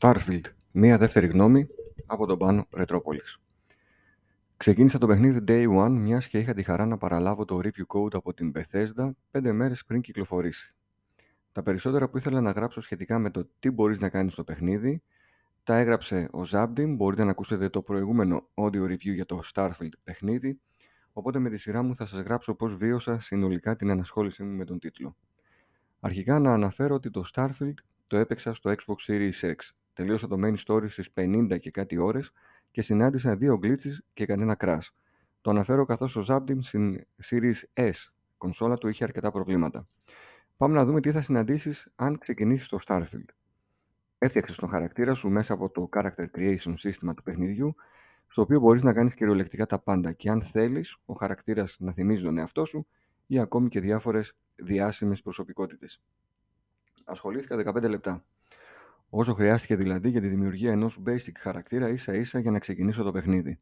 Starfield. Μία δεύτερη γνώμη από τον Πάνο Ρετρόπολης. Ξεκίνησα το παιχνίδι Day One, μιας και είχα τη χαρά να παραλάβω το review code από την Bethesda πέντε μέρες πριν κυκλοφορήσει. Τα περισσότερα που ήθελα να γράψω σχετικά με το τι μπορείς να κάνεις στο παιχνίδι, τα έγραψε ο Zabdim, μπορείτε να ακούσετε το προηγούμενο audio review για το Starfield παιχνίδι, οπότε με τη σειρά μου θα σας γράψω πώς βίωσα συνολικά την ανασχόλησή μου με τον τίτλο. Αρχικά να αναφέρω ότι το Starfield το έπαιξα στο Xbox Series X. Τελείωσα το main story στις 50 και κάτι ώρες και συνάντησα δύο glitches και κανένα crash. Το αναφέρω καθώς ο Zabdim στην Series S κονσόλα του είχε αρκετά προβλήματα. Πάμε να δούμε τι θα συναντήσεις αν ξεκινήσεις το Starfield. Έφτιαξες τον χαρακτήρα σου μέσα από το Character Creation σύστημα του παιχνιδιού, στο οποίο μπορείς να κάνεις κυριολεκτικά τα πάντα και αν θέλεις ο χαρακτήρας να θυμίζει τον εαυτό σου ή ακόμη και διάφορες διάσημες προσωπικότητες. Ασχολήθηκα 15 λεπτά. Όσο χρειάστηκε δηλαδή για τη δημιουργία ενός basic χαρακτήρα ίσα ίσα για να ξεκινήσω το παιχνίδι.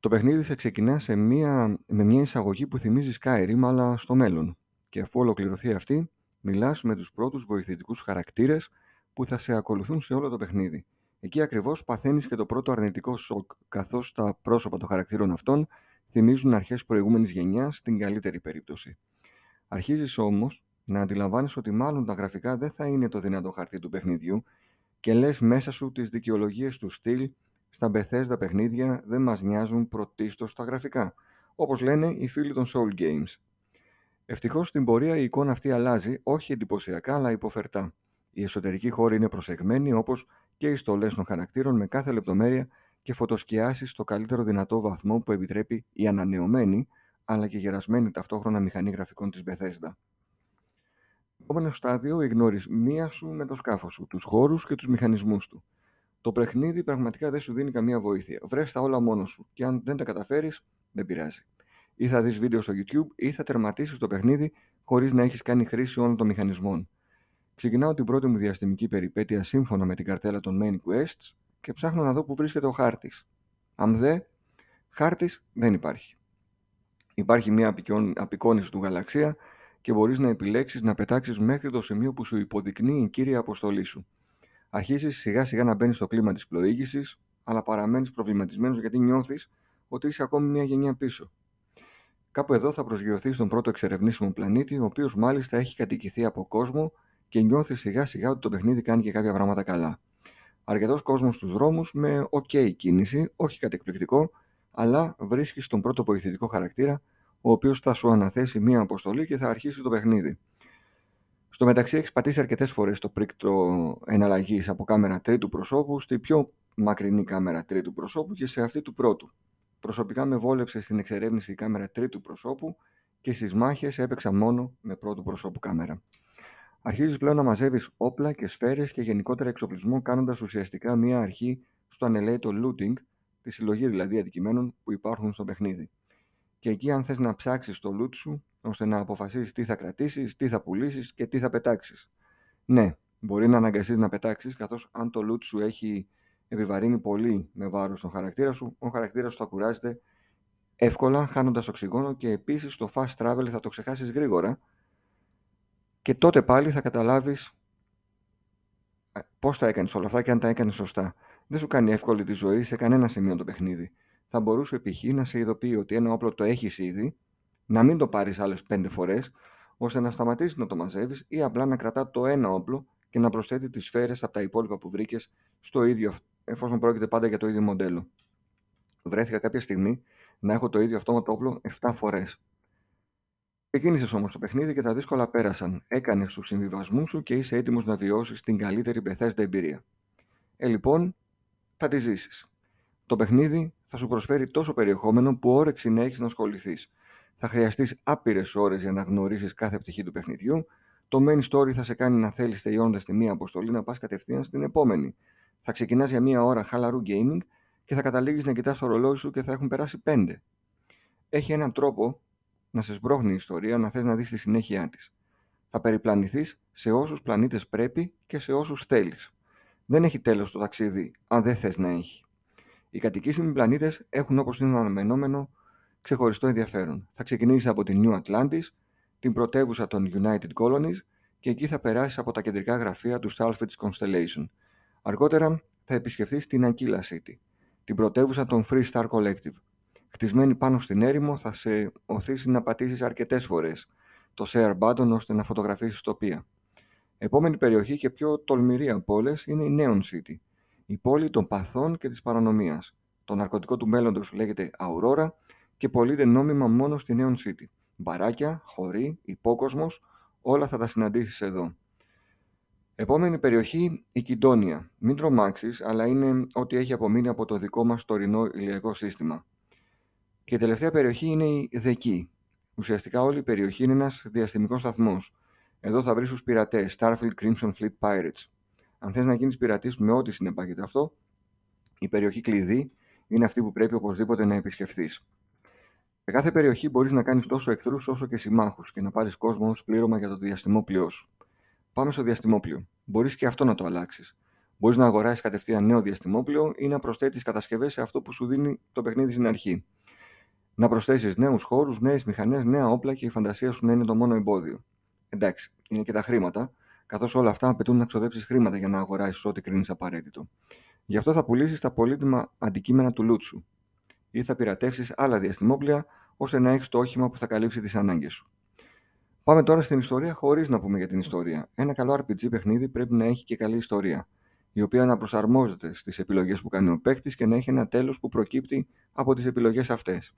Το παιχνίδι θα ξεκινά σε μια, με μια εισαγωγή που θυμίζει Skyrim αλλά στο μέλλον. Και αφού ολοκληρωθεί αυτή, μιλάς με τους πρώτους βοηθητικούς χαρακτήρες που θα σε ακολουθούν σε όλο το παιχνίδι. Εκεί ακριβώς παθαίνεις και το πρώτο αρνητικό σοκ, καθώς τα πρόσωπα των χαρακτήρων αυτών θυμίζουν αρχές προηγούμενης γενιάς στην καλύτερη περίπτωση. Αρχίζεις όμως να αντιλαμβάνεσαι ότι μάλλον τα γραφικά δεν θα είναι το δυνατό χαρτί του παιχνιδιού και λες μέσα σου τις δικαιολογίες του στυλ στα Bethesda παιχνίδια δεν μας νοιάζουν πρωτίστως τα γραφικά, όπως λένε οι φίλοι των Soul Games. Ευτυχώς στην πορεία η εικόνα αυτή αλλάζει, όχι εντυπωσιακά αλλά υποφερτά. Οι εσωτερικοί χώροι είναι προσεγμένοι όπως και οι στολές των χαρακτήρων με κάθε λεπτομέρεια και φωτοσκιάσεις στο καλύτερο δυνατό βαθμό που επιτρέπει η ανανεωμένη αλλά και γερασμένη ταυτόχρονα μηχανή γραφικών της Bethesda επόμενο στάδιο, η γνωρισμία σου με το σκάφος σου, τους χώρους και τους μηχανισμούς του. Το παιχνίδι πραγματικά δεν σου δίνει καμία βοήθεια. Βρες τα όλα μόνος σου. Και αν δεν τα καταφέρεις, δεν πειράζει. Ή θα δεις βίντεο στο YouTube ή θα τερματίσεις το παιχνίδι χωρίς να έχεις κάνει χρήση όλων των μηχανισμών. Ξεκινάω την πρώτη μου διαστημική περιπέτεια σύμφωνα με την καρτέλα των Main Quests και ψάχνω να δω που βρίσκεται ο χάρτης. Αν δε, χάρτης δεν υπάρχει. Υπάρχει μια απεικόνηση του γαλαξία και μπορείς να επιλέξεις να πετάξεις μέχρι το σημείο που σου υποδεικνύει η κύρια αποστολή σου. Αρχίζεις σιγά σιγά να μπαίνεις στο κλίμα της πλοήγησης, αλλά παραμένεις προβληματισμένος γιατί νιώθεις ότι είσαι ακόμη μια γενιά πίσω. Κάπου εδώ θα προσγειωθείς στον πρώτο εξερευνήσιμο πλανήτη, ο οποίος μάλιστα έχει κατοικηθεί από κόσμο και νιώθει σιγά σιγά ότι το παιχνίδι κάνει και κάποια πράγματα καλά. Αρκετός κόσμος στους δρόμους με OK κίνηση, όχι κατεκπληκτικό, αλλά βρίσκεις τον πρώτο βοηθητικό χαρακτήρα ο οποίος θα σου αναθέσει μία αποστολή και θα αρχίσει το παιχνίδι. Στο μεταξύ έχεις πατήσει αρκετές φορές το πρίκτο εναλλαγής από κάμερα τρίτου προσώπου στη πιο μακρινή κάμερα τρίτου προσώπου και σε αυτή του πρώτου. Προσωπικά με βόλεψε στην εξερεύνηση η κάμερα τρίτου προσώπου και στις μάχες έπαιξα μόνο με πρώτου προσώπου κάμερα. Αρχίζεις πλέον να μαζεύεις όπλα και σφαίρες και γενικότερα εξοπλισμό, κάνοντας ουσιαστικά μία αρχή στο ανελαίτο looting, τη συλλογή δηλαδή αντικειμένων που υπάρχουν στο παιχνίδι και εκεί αν θες να ψάξεις το loot σου ώστε να αποφασίσεις τι θα κρατήσεις, τι θα πουλήσεις και τι θα πετάξεις. Ναι, μπορεί να αναγκαστείς να πετάξεις καθώς αν το loot σου έχει επιβαρύνει πολύ με βάρος τον χαρακτήρα σου, ο χαρακτήρας σου θα κουράζεται εύκολα χάνοντας οξυγόνο και επίσης το fast travel θα το ξεχάσεις γρήγορα και τότε πάλι θα καταλάβεις ε, πώς τα έκανες όλα αυτά και αν τα έκανες σωστά. Δεν σου κάνει εύκολη τη ζωή σε κανένα σημείο το παιχνίδι θα μπορούσε π.χ. να σε ειδοποιεί ότι ένα όπλο το έχεις ήδη, να μην το πάρεις άλλες πέντε φορές, ώστε να σταματήσεις να το μαζεύεις ή απλά να κρατά το ένα όπλο και να προσθέτει τις σφαίρες από τα υπόλοιπα που βρήκες στο ίδιο, εφόσον πρόκειται πάντα για το ίδιο μοντέλο. Βρέθηκα κάποια στιγμή να έχω το ίδιο αυτόματο όπλο 7 φορές. Ξεκίνησες όμως το παιχνίδι και τα δύσκολα πέρασαν. Έκανες τους συμβιβασμούς σου και είσαι έτοιμος να βιώσεις την καλύτερη Bethesda εμπειρία. Ε, λοιπόν, θα τη ζήσεις. Το παιχνίδι θα σου προσφέρει τόσο περιεχόμενο που όρεξη να έχεις να ασχοληθείς. Θα χρειαστείς άπειρες ώρες για να γνωρίσεις κάθε πτυχή του παιχνιδιού. Το main story θα σε κάνει να θέλεις τελειώνοντας τη μία αποστολή να πας κατευθείαν στην επόμενη. Θα ξεκινάς για μία ώρα χαλαρού gaming και θα καταλήγεις να κοιτάς το ρολόι σου και θα έχουν περάσει πέντε. Έχει έναν τρόπο να σε σμπρώχνει η ιστορία να θες να δεις τη συνέχεια της. Θα περιπλανηθείς σε όσους πλανήτες πρέπει και σε όσους θέλεις. Δεν έχει τέλος το ταξίδι αν δεν θες να έχει. Οι κατοικήσιμοι πλανήτες έχουν όπως είναι αναμενόμενο ξεχωριστό ενδιαφέρον. Θα ξεκινήσεις από την New Atlantis, την πρωτεύουσα των United Colonies και εκεί θα περάσεις από τα κεντρικά γραφεία του Starfleet Constellation. Αργότερα θα επισκεφθείς την Aquila City, την πρωτεύουσα των Free Star Collective. Χτισμένη πάνω στην έρημο θα σε οθήσει να πατήσεις αρκετές φορές το share button ώστε να φωτογραφίσεις τοπία. Επόμενη περιοχή και πιο τολμηρή από όλες είναι η Neon City, η πόλη των παθών και της παρανομίας. Το ναρκωτικό του μέλλοντος λέγεται Aurora και πωλείται νόμιμα μόνο στη Neon City. Μπαράκια, χωρί, υπόκοσμος, όλα θα τα συναντήσεις εδώ. Επόμενη περιοχή, η Κιντόνια. Μην τρομάξεις, αλλά είναι ό,τι έχει απομείνει από το δικό μας τωρινό ηλιακό σύστημα. Και η τελευταία περιοχή είναι η Δεκή. Ουσιαστικά όλη η περιοχή είναι ένας διαστημικός σταθμός. Εδώ θα βρεις τους πειρατές, Starfleet Crimson Fleet Pirates. Αν θες να γίνεις πειρατής με ό,τι συνεπάγεται αυτό, η περιοχή κλειδί είναι αυτή που πρέπει οπωσδήποτε να επισκεφθείς. Σε κάθε περιοχή μπορείς να κάνεις τόσο εχθρούς όσο και συμμάχους και να πάρεις κόσμο ως πλήρωμα για το διαστημόπλοιό σου. Πάμε στο διαστημόπλιο. Μπορείς και αυτό να το αλλάξεις. Μπορείς να αγοράσεις κατευθείαν νέο διαστημόπλιο ή να προσθέτεις κατασκευές σε αυτό που σου δίνει το παιχνίδι στην αρχή. Να προσθέσεις νέους χώρους, νέες μηχανές, νέα όπλα και η φαντασία σου να είναι το μόνο εμπόδιο. Εντάξει, είναι και τα χρήματα, καθώς όλα αυτά απαιτούν να ξοδέψεις χρήματα για να αγοράσεις ό,τι κρίνεις απαραίτητο. Γι' αυτό θα πουλήσεις τα πολύτιμα αντικείμενα του λούτσου ή θα πειρατεύσεις άλλα διαστημόπλια ώστε να έχεις το όχημα που θα καλύψει τις ανάγκες σου. Πάμε τώρα στην ιστορία χωρίς να πούμε για την ιστορία. Ένα καλό RPG παιχνίδι πρέπει να έχει και καλή ιστορία, η οποία να προσαρμόζεται στις επιλογές που κάνει ο παίκτης και να έχει ένα τέλος που προκύπτει από τις επιλογές αυτές.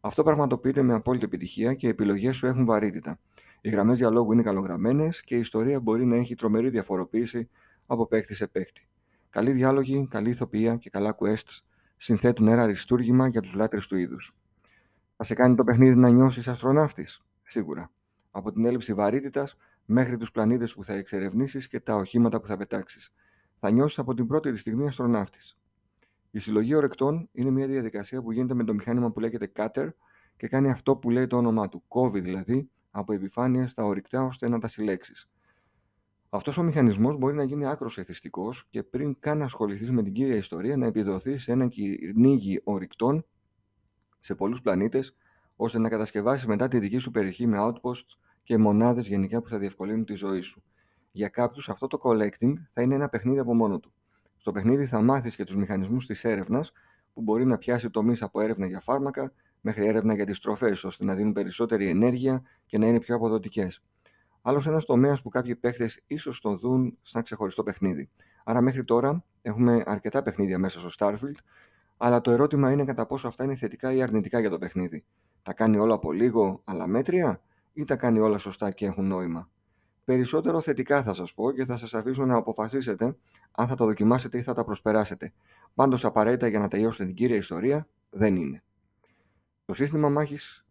Αυτό πραγματοποιείται με απόλυτη επιτυχία και οι επιλογές σου έχουν βαρύτητα. Οι γραμμές διαλόγου είναι καλογραμμένες και η ιστορία μπορεί να έχει τρομερή διαφοροποίηση από παίκτη σε παίκτη. Καλή διάλογοι, καλή ηθοποιία και καλά quests συνθέτουν ένα αριστούργημα για τους λάτρες του είδους. Θα σε κάνει το παιχνίδι να νιώσεις αστροναύτης, σίγουρα από την έλλειψη βαρύτητας μέχρι τους πλανήτες που θα εξερευνήσεις και τα οχήματα που θα πετάξεις. Θα νιώσεις από την πρώτη στιγμή αστροναύτης. Η συλλογή ορεκτών είναι μια διαδικασία που γίνεται με το μηχάνημα που λέγεται cutter και κάνει αυτό που λέει το όνομά του. Κόβει δηλαδή από επιφάνεια στα ορυκτά ώστε να τα συλλέξεις. Αυτός ο μηχανισμός μπορεί να γίνει άκρος εθιστικός και πριν καν ασχοληθείς με την κύρια ιστορία να επιδοθείς σε ένα κυνήγι ορυκτών σε πολλούς πλανήτες ώστε να κατασκευάσεις μετά τη δική σου περιοχή με outposts και μονάδες γενικά που θα διευκολύνουν τη ζωή σου. Για κάποιους, αυτό το collecting θα είναι ένα παιχνίδι από μόνο του. Στο παιχνίδι θα μάθεις και τους μηχανισμούς της έρευνας, που μπορεί να πιάσει τομείς από έρευνα για φάρμακα μέχρι έρευνα για τις τροφές, ώστε να δίνουν περισσότερη ενέργεια και να είναι πιο αποδοτικές. Άλλος ένας τομέας που κάποιοι παίχτε ίσως τον δουν σαν ξεχωριστό παιχνίδι. Άρα μέχρι τώρα έχουμε αρκετά παιχνίδια μέσα στο Starfield, αλλά το ερώτημα είναι κατά πόσο αυτά είναι θετικά ή αρνητικά για το παιχνίδι. Τα κάνει όλα από λίγο, αλλά μέτρια, ή τα κάνει όλα σωστά και έχουν νόημα; Περισσότερο θετικά θα σας πω και θα σας αφήσω να αποφασίσετε αν θα τα δοκιμάσετε ή θα τα προσπεράσετε. Πάντως απαραίτητα για να τελειώσετε την κύρια ιστορία δεν είναι. Το σύστημα μάχης,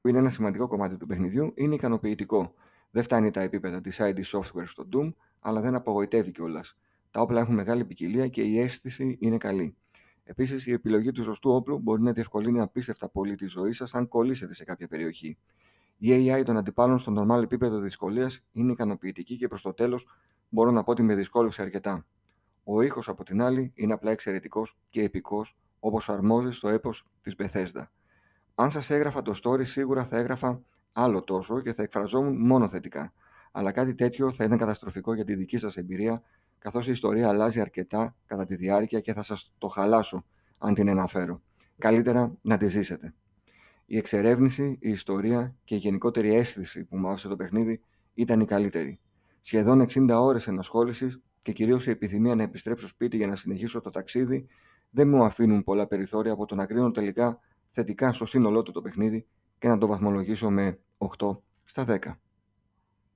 που είναι ένα σημαντικό κομμάτι του παιχνιδιού, είναι ικανοποιητικό. Δεν φτάνει τα επίπεδα της ID Software στο Doom, αλλά δεν απογοητεύει κιόλας. Τα όπλα έχουν μεγάλη ποικιλία και η αίσθηση είναι καλή. Επίσης, η επιλογή του σωστού όπλου μπορεί να διευκολύνει απίστευτα πολύ τη ζωή σας αν κολλήσετε σε κάποια περιοχή. Η AI των αντιπάλων στο normal επίπεδο δυσκολίας είναι ικανοποιητική και προς το τέλος μπορώ να πω ότι με δυσκόλεψε αρκετά. Ο ήχος από την άλλη είναι απλά εξαιρετικός και επικός όπως αρμόζει στο έπος της Bethesda. Αν σας έγραφα το story, σίγουρα θα έγραφα άλλο τόσο και θα εκφραζόμουν μόνο θετικά. Αλλά κάτι τέτοιο θα ήταν καταστροφικό για τη δική σας εμπειρία καθώς η ιστορία αλλάζει αρκετά κατά τη διάρκεια και θα σας το χαλάσω αν την αναφέρω. Καλύτερα να τη ζήσετε. Η εξερεύνηση, η ιστορία και η γενικότερη αίσθηση που μου άφησε το παιχνίδι ήταν η καλύτερη. Σχεδόν 60 ώρες ενασχόλησης και κυρίως η επιθυμία να επιστρέψω σπίτι για να συνεχίσω το ταξίδι δεν μου αφήνουν πολλά περιθώρια από το να κρίνω τελικά θετικά στο σύνολό του το παιχνίδι και να το βαθμολογήσω με 8 στα 10.